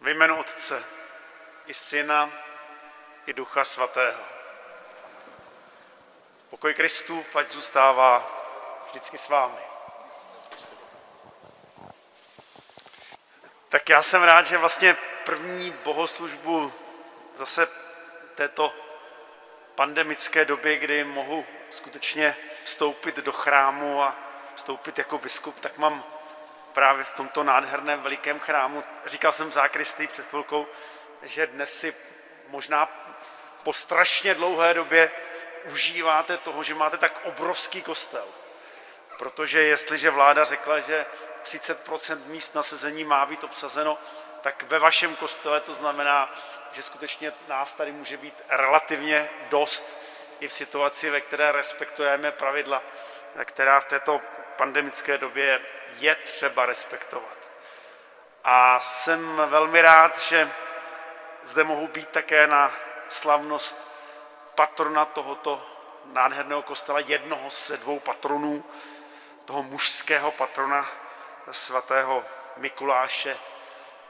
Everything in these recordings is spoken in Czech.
Ve jménu Otce i Syna i Ducha Svatého. Pokoj Kristův, ať zůstává vždycky s vámi. Tak já jsem rád, že vlastně první bohoslužbu zase této pandemické době, kdy mohu skutečně vstoupit do chrámu a vstoupit jako biskup, tak mám právě v tomto nádherném velikém chrámu. Říkal jsem zákristy před chvilkou, že dnes si možná po strašně dlouhé době užíváte toho, že máte tak obrovský kostel. Protože jestliže vláda řekla, že 30% míst na sezení má být obsazeno, tak ve vašem kostele to znamená, že skutečně nás tady může být relativně dost i v situaci, ve které respektujeme pravidla, která v této pandemické době je třeba respektovat. A jsem velmi rád, že zde mohu být také na slavnost patrona tohoto nádherného kostela, jednoho ze dvou patronů, toho mužského patrona svatého Mikuláše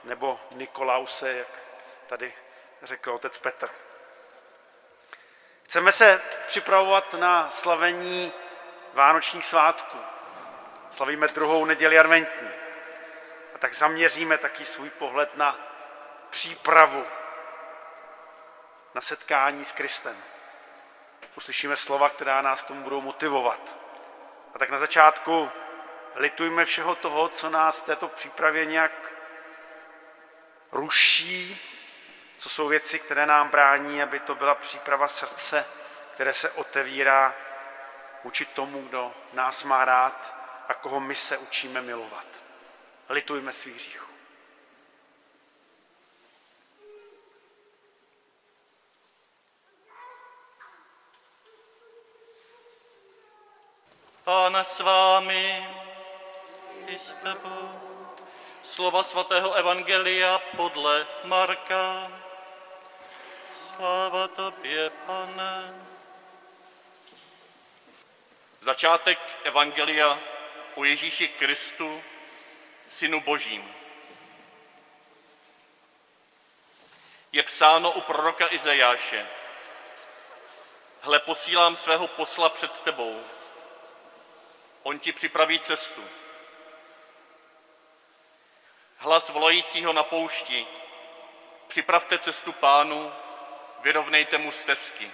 nebo Nikolause, jak tady řekl otec Petr. Chceme se připravovat na slavení Vánočních svátků. Slavíme druhou neděli adventní. A tak zaměříme taky svůj pohled na přípravu na setkání s Kristem. Uslyšíme slova, která nás tomu budou motivovat. A tak na začátku litujme všeho toho, co nás v této přípravě nějak ruší, co jsou věci, které nám brání, aby to byla příprava srdce, které se otevírá vůči tomu, kdo nás má rád a koho my se učíme milovat. Litujme svých hříchů. Pána s vámi i s tebou. Slova svatého Evangelia podle Marka. Sláva tobě, pane. Začátek Evangelia o Ježíši Kristu, Synu Božím. Je psáno u proroka Izajáše. Hle, posílám svého posla před tebou. On ti připraví cestu. Hlas volajícího na poušti. Připravte cestu pánu, vyrovnejte mu stezky.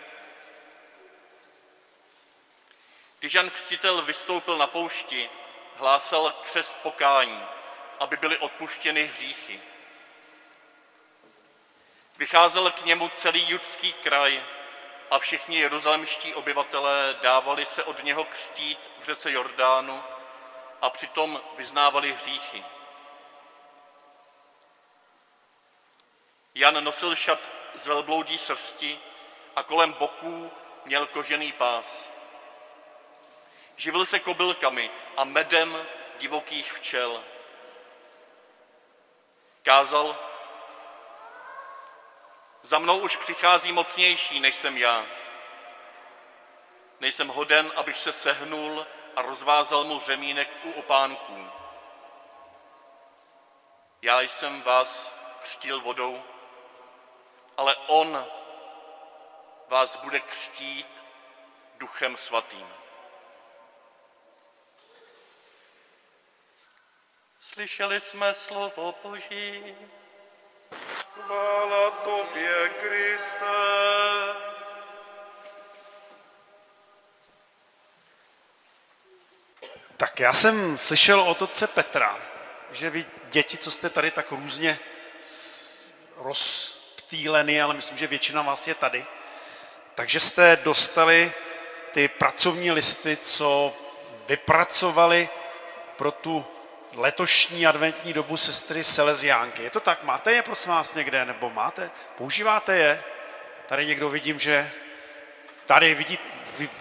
Když Jan Křtitel vystoupil na poušti, hlásal křest pokání, aby byly odpuštěny hříchy. Vycházel k němu celý judský kraj a všichni jeruzalemští obyvatelé dávali se od něho křtít v řece Jordánu a přitom vyznávali hříchy. Jan nosil šat z velbloudí srsti a kolem boků měl kožený pás. Živil se kobylkami a medem divokých včel. Kázal, za mnou už přichází mocnější, než jsem já. Nejsem hoden, abych se sehnul a rozvázal mu řemínek u opánků. Já jsem vás křtil vodou, ale on vás bude křtít duchem svatým. Slyšeli jsme slovo Boží. Chvála tobě, Kriste. Tak já jsem slyšel od otce Petra, že vy děti, co jste tady tak různě rozptýleny, ale myslím, že většina vás je tady, takže jste dostali ty pracovní listy, co vypracovali pro tu letošní adventní dobu sestry Seleziánky. Je to tak? Máte je prosím vás někde? Nebo máte? Používáte je? Tady někdo vidím, že tady vidí,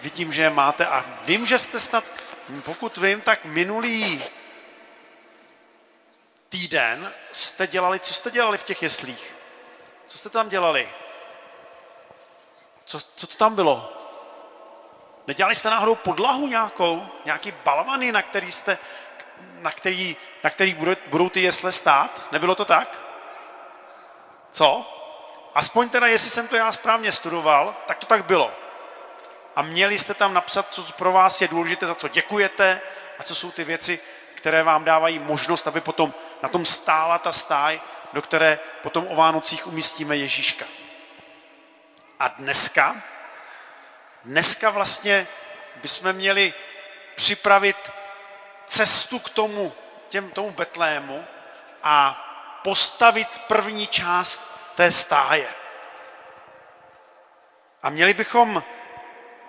vidím, že je máte a vím, že jste snad, pokud vím, tak minulý týden jste dělali, co jste dělali v těch jeslích? Co jste tam dělali? Co, co to tam bylo? Nedělali jste náhodou podlahu nějakou? Nějaký balvany, na který jste na který, na který budou, budou ty jesle stát? Nebylo to tak? Co? Aspoň teda, jestli jsem to já správně studoval, tak to tak bylo. A měli jste tam napsat, co pro vás je důležité, za co děkujete a co jsou ty věci, které vám dávají možnost, aby potom na tom stála ta stáj, do které potom o Vánocích umístíme Ježíška. A dneska, dneska vlastně bychom měli připravit cestu k tomu, těm, tomu Betlému a postavit první část té stáje. A měli bychom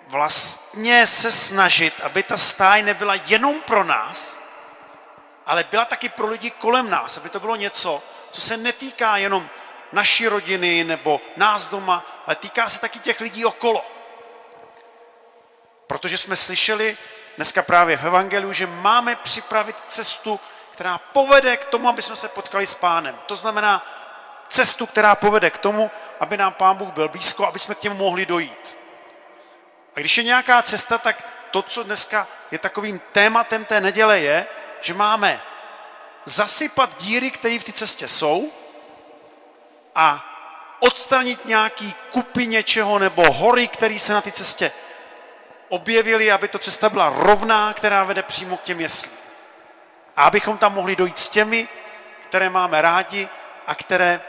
vlastně se snažit, aby ta stáj nebyla jenom pro nás, ale byla taky pro lidi kolem nás, aby to bylo něco, co se netýká jenom naší rodiny nebo nás doma, ale týká se taky těch lidí okolo. Protože jsme slyšeli dneska právě v Evangeliu, že máme připravit cestu, která povede k tomu, aby jsme se potkali s pánem. To znamená cestu, která povede k tomu, aby nám pán Bůh byl blízko, aby jsme k němu mohli dojít. A když je nějaká cesta, tak to, co dneska je takovým tématem té neděle, je, že máme zasypat díry, které v té cestě jsou a odstranit nějaký kupy něčeho nebo hory, které se na té cestě objevily, aby to cesta byla rovná, která vede přímo k těm jeslím. A abychom tam mohli dojít s těmi, které máme rádi a které,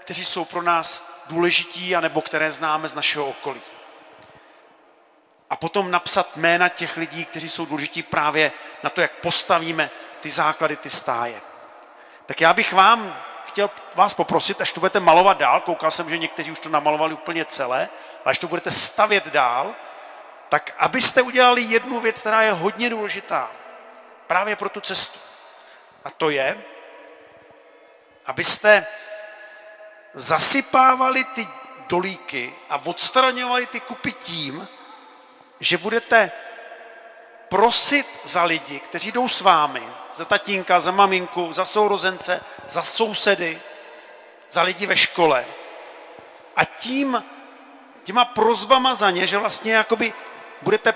kteří jsou pro nás důležití, anebo které známe z našeho okolí. A potom napsat jména těch lidí, kteří jsou důležití právě na to, jak postavíme ty základy, ty stáje. Tak já bych vám chtěl vás poprosit, až to budete malovat dál, koukal jsem, že někteří už to namalovali úplně celé, ale až to budete stavět dál, tak abyste udělali jednu věc, která je hodně důležitá právě pro tu cestu. A to je, abyste zasypávali ty dolíky a odstraňovali ty kupy tím, že budete prosit za lidi, kteří jdou s vámi, za tatínka, za maminku, za sourozence, za sousedy, za lidi ve škole. A tím, těma prozbama za ně, že vlastně jakoby budete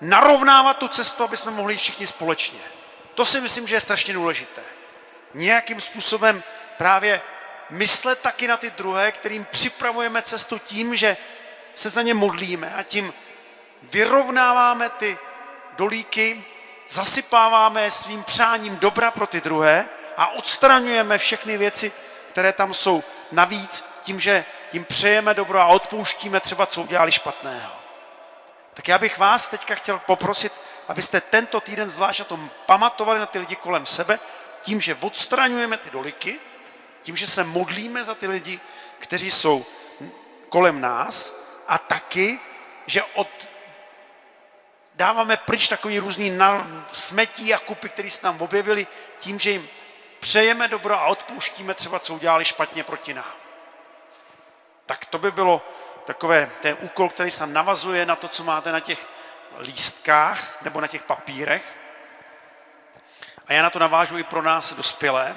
narovnávat tu cestu, aby jsme mohli všichni společně. To si myslím, že je strašně důležité. Nějakým způsobem právě myslet taky na ty druhé, kterým připravujeme cestu tím, že se za ně modlíme a tím vyrovnáváme ty dolíky, zasypáváme svým přáním dobra pro ty druhé a odstraňujeme všechny věci, které tam jsou navíc tím, že jim přejeme dobro a odpouštíme třeba, co udělali špatného. Tak já bych vás teďka chtěl poprosit, abyste tento týden zvlášť na tom pamatovali na ty lidi kolem sebe, tím, že odstraňujeme ty doliky, tím, že se modlíme za ty lidi, kteří jsou kolem nás a taky, že od, dáváme pryč takový různý smetí a kupy, které se nám objevily, tím, že jim přejeme dobro a odpouštíme třeba, co udělali špatně proti nám. Tak to by bylo takové, ten úkol, který se navazuje na to, co máte na těch lístkách nebo na těch papírech. A já na to navážu i pro nás dospělé.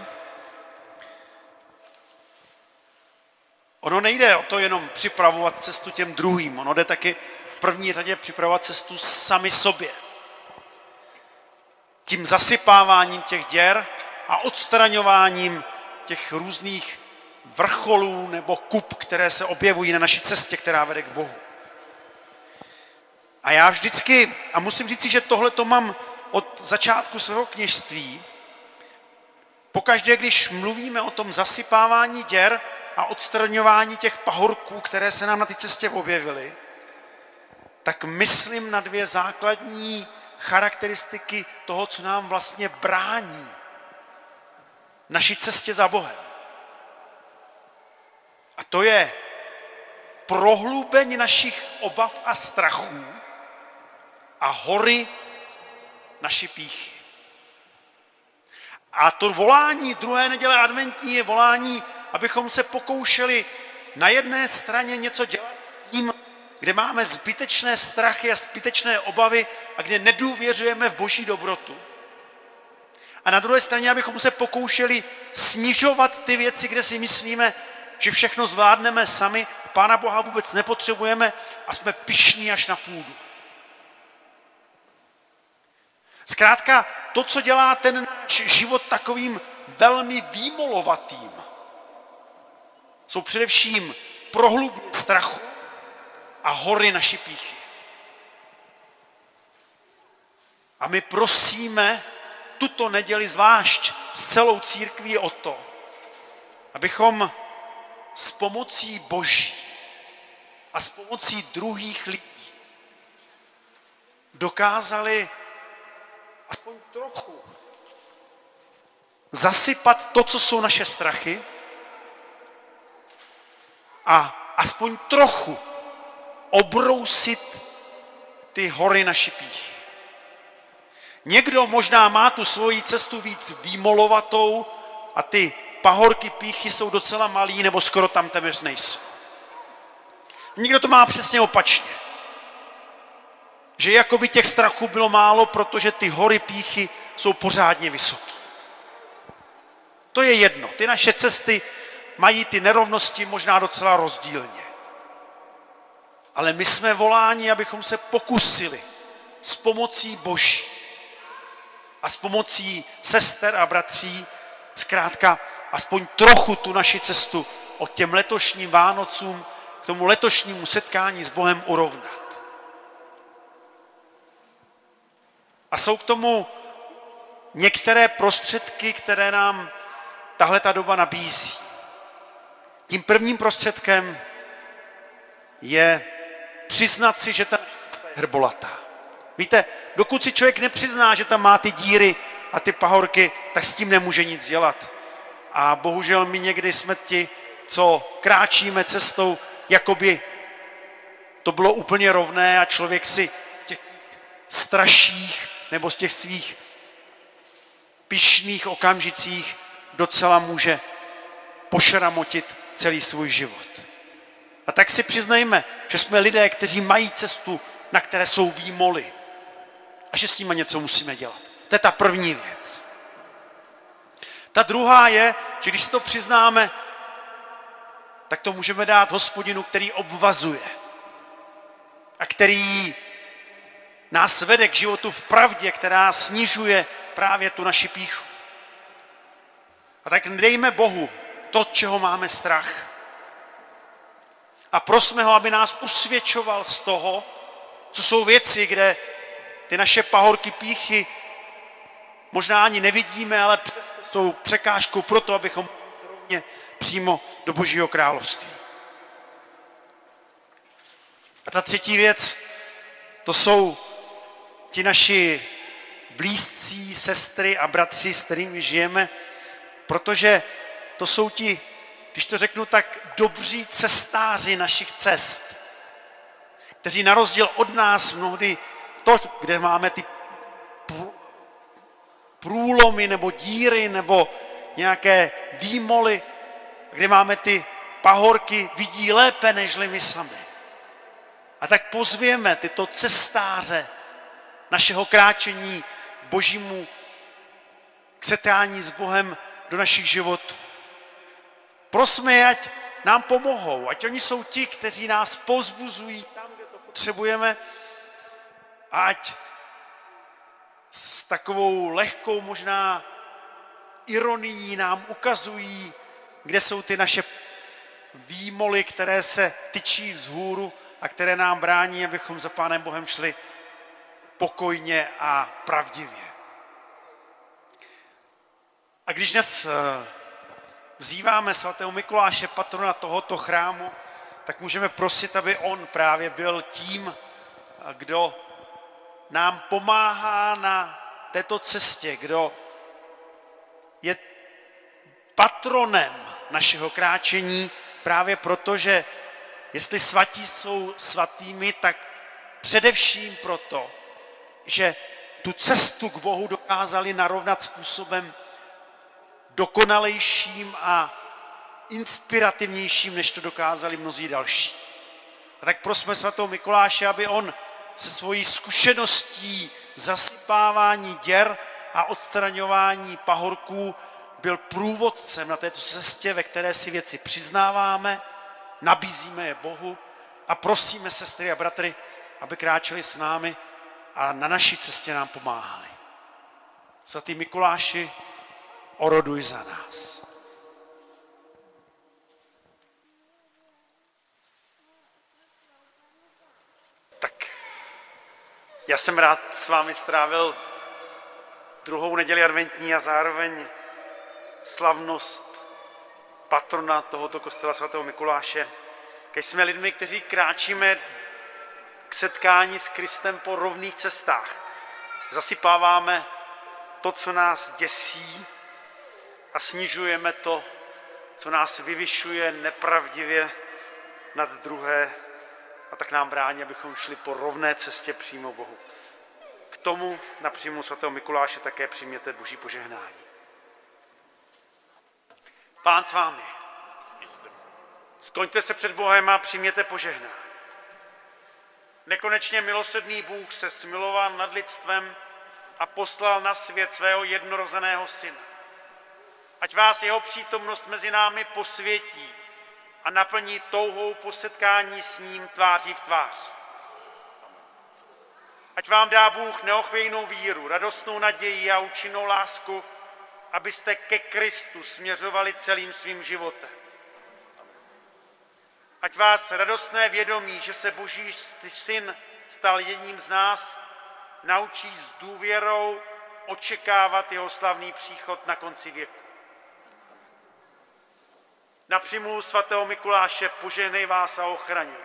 Ono nejde o to jenom připravovat cestu těm druhým, ono jde taky v první řadě připravovat cestu sami sobě. Tím zasypáváním těch děr a odstraňováním těch různých vrcholů nebo kup, které se objevují na naší cestě, která vede k Bohu. A já vždycky, a musím říct, že tohle to mám od začátku svého kněžství, pokaždé, když mluvíme o tom zasypávání děr a odstraňování těch pahorků, které se nám na té cestě objevily, tak myslím na dvě základní charakteristiky toho, co nám vlastně brání naší cestě za Bohem. A to je prohlubeň našich obav a strachů a hory naší píchy. A to volání druhé neděle adventní je volání, abychom se pokoušeli na jedné straně něco dělat s tím, kde máme zbytečné strachy a zbytečné obavy a kde nedůvěřujeme v boží dobrotu. A na druhé straně, abychom se pokoušeli snižovat ty věci, kde si myslíme, že všechno zvládneme sami, Pána Boha vůbec nepotřebujeme a jsme pišní až na půdu. Zkrátka, to, co dělá ten náš život takovým velmi výmolovatým, jsou především prohlubně strachu a hory naší píchy. A my prosíme tuto neděli zvlášť s celou církví o to, abychom s pomocí Boží a s pomocí druhých lidí dokázali aspoň trochu zasypat to, co jsou naše strachy a aspoň trochu obrousit ty hory naší píchy. Někdo možná má tu svoji cestu víc výmolovatou a ty pahorky píchy jsou docela malý nebo skoro tam téměř nejsou. Někdo to má přesně opačně. Že jako by těch strachů bylo málo, protože ty hory píchy jsou pořádně vysoké. To je jedno. Ty naše cesty mají ty nerovnosti možná docela rozdílně. Ale my jsme voláni, abychom se pokusili s pomocí Boží a s pomocí sester a bratří zkrátka aspoň trochu tu naši cestu od těm letošním Vánocům k tomu letošnímu setkání s Bohem urovnat. A jsou k tomu některé prostředky, které nám tahle ta doba nabízí. Tím prvním prostředkem je přiznat si, že ta cesta je hrbolatá. Víte, dokud si člověk nepřizná, že tam má ty díry a ty pahorky, tak s tím nemůže nic dělat. A bohužel my někdy jsme ti, co kráčíme cestou, jakoby to bylo úplně rovné a člověk si těch straších nebo z těch svých pišných okamžicích docela může pošramotit celý svůj život. A tak si přiznejme, že jsme lidé, kteří mají cestu, na které jsou výmoly a že s nimi něco musíme dělat. To je ta první věc. Ta druhá je, že když si to přiznáme, tak to můžeme dát hospodinu, který obvazuje a který nás vede k životu v pravdě, která snižuje právě tu naši píchu. A tak dejme Bohu to, čeho máme strach. A prosme ho, aby nás usvědčoval z toho, co jsou věci, kde ty naše pahorky píchy možná ani nevidíme, ale přesto jsou překážkou pro to, abychom rovně přímo do Božího království. A ta třetí věc, to jsou ti naši blízcí sestry a bratři, s kterými žijeme, protože to jsou ti, když to řeknu tak, dobří cestáři našich cest, kteří na rozdíl od nás mnohdy to, kde máme ty průlomy nebo díry nebo nějaké výmoly, kde máme ty pahorky, vidí lépe nežli my sami. A tak pozvěme tyto cestáře našeho kráčení božímu k setkání s Bohem do našich životů. Prosme ať nám pomohou, ať oni jsou ti, kteří nás pozbuzují tam, kde to potřebujeme, ať s takovou lehkou možná ironií nám ukazují, kde jsou ty naše výmoly, které se tyčí vzhůru a které nám brání, abychom za Pánem Bohem šli pokojně a pravdivě. A když dnes eh, vzýváme svatého Mikuláše, patrona tohoto chrámu, tak můžeme prosit, aby on právě byl tím, eh, kdo nám pomáhá na této cestě, kdo je patronem našeho kráčení právě proto, že jestli svatí jsou svatými, tak především proto, že tu cestu k Bohu dokázali narovnat způsobem dokonalejším a inspirativnějším, než to dokázali mnozí další. A tak prosme svatou Mikuláše, aby on se svojí zkušeností zasypávání děr a odstraňování pahorků byl průvodcem na této cestě, ve které si věci přiznáváme, nabízíme je Bohu a prosíme sestry a bratry, aby kráčeli s námi a na naší cestě nám pomáhali. Svatý Mikuláši, oroduj za nás. Já jsem rád s vámi strávil druhou neděli adventní a zároveň slavnost patrona tohoto kostela svatého Mikuláše. Když jsme lidmi, kteří kráčíme k setkání s Kristem po rovných cestách. Zasypáváme to, co nás děsí a snižujeme to, co nás vyvyšuje nepravdivě nad druhé a tak nám brání, abychom šli po rovné cestě přímo Bohu. K tomu na příjmu svatého Mikuláše také přijměte boží požehnání. Pán s vámi. Skoňte se před Bohem a přijměte požehnání. Nekonečně milosrdný Bůh se smiloval nad lidstvem a poslal na svět svého jednorozeného syna. Ať vás jeho přítomnost mezi námi posvětí a naplní touhou po setkání s ním tváří v tvář. Ať vám dá Bůh neochvějnou víru, radostnou naději a účinnou lásku, abyste ke Kristu směřovali celým svým životem. Ať vás radostné vědomí, že se Boží syn stal jedním z nás, naučí s důvěrou očekávat jeho slavný příchod na konci věku. Na přímluvu svatého Mikuláše požehnej vás a ochraňuj.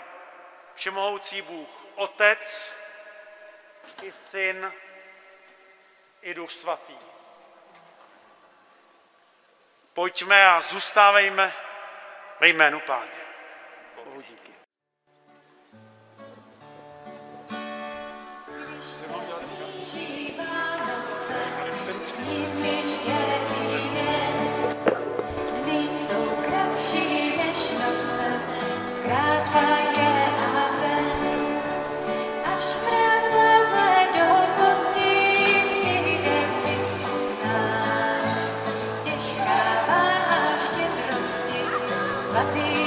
Všemohoucí Bůh, Otec i Syn i Duch Svatý. Pojďme a zůstávejme ve jménu Páně. Bohu díky. Náš.